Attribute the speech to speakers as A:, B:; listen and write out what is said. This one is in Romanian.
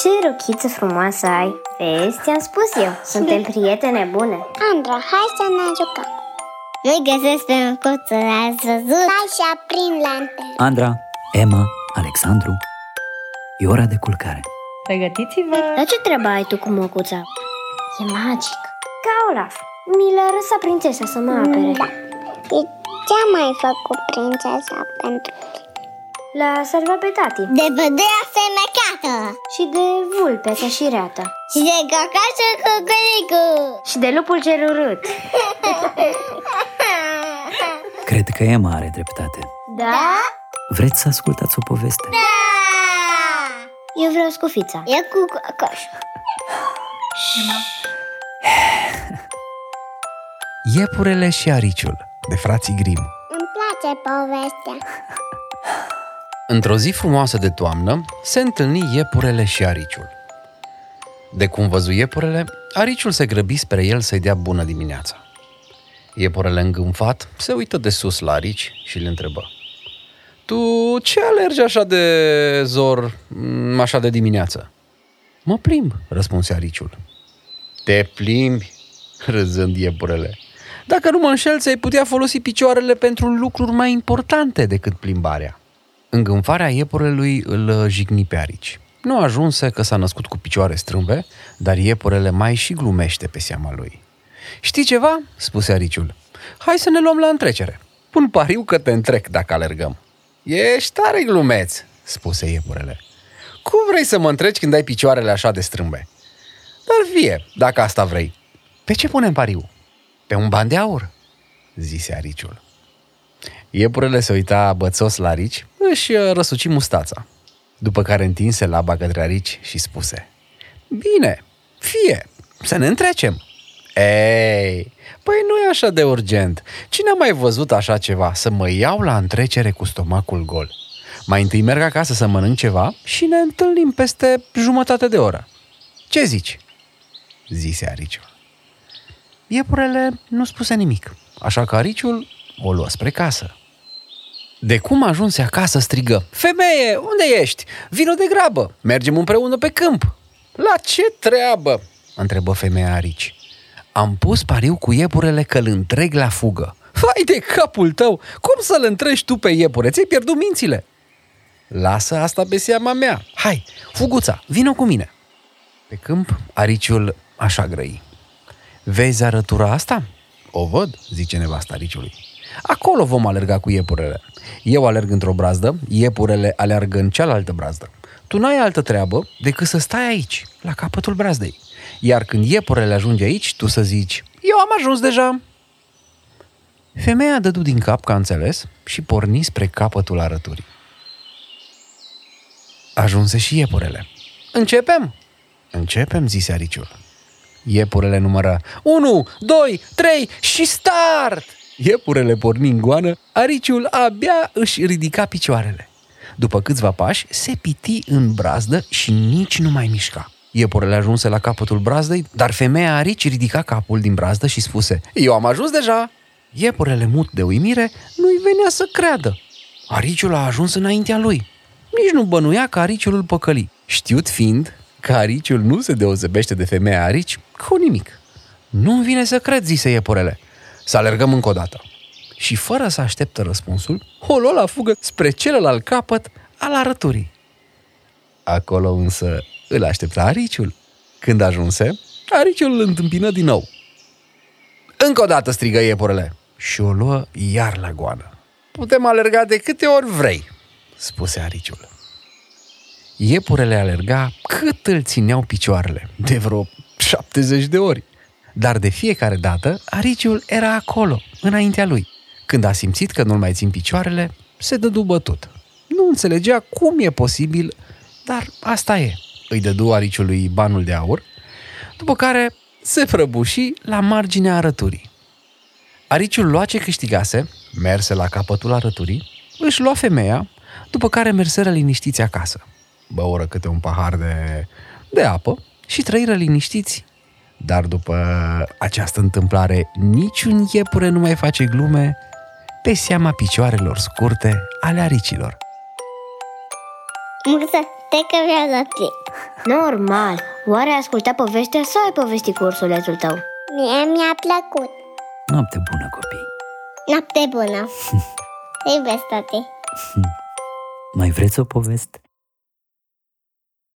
A: Ce rochiță frumoasă ai! Vezi, ți-am spus eu, suntem prietene bune
B: Andra, hai să ne jucăm
C: Nu-i găsesc pe măcuță, ați văzut?
B: Hai și aprind lanterne
D: Andra, Emma, Alexandru, e ora de culcare.
E: Pregătiți-vă!
A: Dar ce treabă ai tu cu măcuța? E magic Ca Olaf, mi l-a lăsat prințesa să mă apere
B: Da Și ce a mai făcut prințesa pentru
A: L-a salvat pe tati
C: De pădurea fermecată
A: și de vulpe ca și reata
C: Și de cacașul cu culicu
A: Și de lupul cel urât
D: Cred că Emma are dreptate.
A: Da?
D: Vreți să ascultați o poveste?
C: Da!
A: Eu vreau scufița
C: E cu cacașul
F: Iepurele și ariciul, de frații Grim.
B: Îmi place povestea
F: Într-o zi frumoasă de toamnă, se întâlni iepurele și ariciul. De cum văzu iepurele, ariciul se grăbi spre el să-i dea bună dimineața. Iepurele îngânfat se uită de sus la arici și îl întrebă. Tu ce alergi așa de zor, m, așa de dimineață? Mă plimb, răspunse ariciul. Te plimbi? Râzând iepurele. Dacă nu mă înșel, ți-ai putea folosi picioarele pentru lucruri mai importante decât plimbarea. Îngânfarea iepurelui îl jigni pe arici. Nu ajunse că s-a născut cu picioare strâmbe, dar iepurele mai și glumește pe seama lui. Știi ceva?" spuse ariciul. Hai să ne luăm la întrecere. Pun pariu că te întrec dacă alergăm." Ești tare glumeț," spuse iepurele. Cum vrei să mă întreci când ai picioarele așa de strâmbe?" Dar fie, dacă asta vrei. Pe ce punem pariu? Pe un ban de aur, zise ariciul. Iepurele se uita bățos la arici, își uh, răsuci mustața. După care întinse laba către arici și spuse Bine, fie, să ne întrecem. Ei, păi nu e așa de urgent. Cine a mai văzut așa ceva? Să mă iau la întrecere cu stomacul gol. Mai întâi merg acasă să mănânc ceva și ne întâlnim peste jumătate de oră. Ce zici? Zise ariciul. Iepurele nu spuse nimic, așa că ariciul o luă spre casă. De cum ajunse acasă strigă, Femeie, unde ești? Vino de grabă, mergem împreună pe câmp. La ce treabă? întrebă femeia arici. Am pus pariu cu iepurele că îl întreg la fugă. Vai de capul tău! Cum să-l întrești tu pe iepure? Ți-ai pierdut mințile! Lasă asta pe seama mea. Hai, fuguța, vină cu mine. Pe câmp, ariciul așa grăi. Vezi arătura asta? O văd, zice nevasta ariciului. Acolo vom alerga cu iepurele. Eu alerg într-o brazdă, iepurele aleargă în cealaltă brazdă. Tu n-ai altă treabă decât să stai aici, la capătul brazdei. Iar când iepurele ajunge aici, tu să zici, eu am ajuns deja. Femeia dădu din cap că a înțeles și porni spre capătul arăturii. Ajunse și iepurele. Începem? Începem, zise ariciul. Iepurele numără 1, 2, 3 și start! Iepurele porni în goană, ariciul abia își ridica picioarele. După câțiva pași, se piti în brazdă și nici nu mai mișca. Iepurele ajunse la capătul brazdei, dar femeia arici ridica capul din brazdă și spuse Eu am ajuns deja! Iepurele mut de uimire nu-i venea să creadă. Ariciul a ajuns înaintea lui. Nici nu bănuia că ariciul îl păcăli. Știut fiind că ariciul nu se deosebește de femeia arici cu nimic. Nu-mi vine să cred, zise iepurele. Să alergăm încă o dată. Și fără să așteptă răspunsul, o luă la fugă spre celălalt capăt al arăturii. Acolo însă îl aștepta ariciul. Când ajunse, ariciul îl întâmpină din nou. Încă o dată strigă iepurele și o luă iar la goană. Putem alerga de câte ori vrei, spuse ariciul. Iepurele alerga cât îl țineau picioarele, de vreo 70 de ori. Dar de fiecare dată, ariciul era acolo, înaintea lui. Când a simțit că nu-l mai țin picioarele, se dădu bătut. Nu înțelegea cum e posibil, dar asta e. Îi dădu ariciului banul de aur, după care se prăbuși la marginea arăturii. Ariciul lua ce câștigase, merse la capătul arăturii, își lua femeia, după care merseră liniștiți acasă. Băură câte un pahar de, de apă și trăiră liniștiți. Dar după această întâmplare, niciun iepure nu mai face glume pe seama picioarelor scurte ale aricilor.
C: Mulțumesc că mi-a dat timp.
A: Normal. Oare ai ascultat povestea sau ai povestit cu ursulețul tău?
B: Mie mi-a plăcut.
D: Noapte bună, copii!
C: Noapte bună. Te iubesc, tati.
D: Mai vreți o poveste?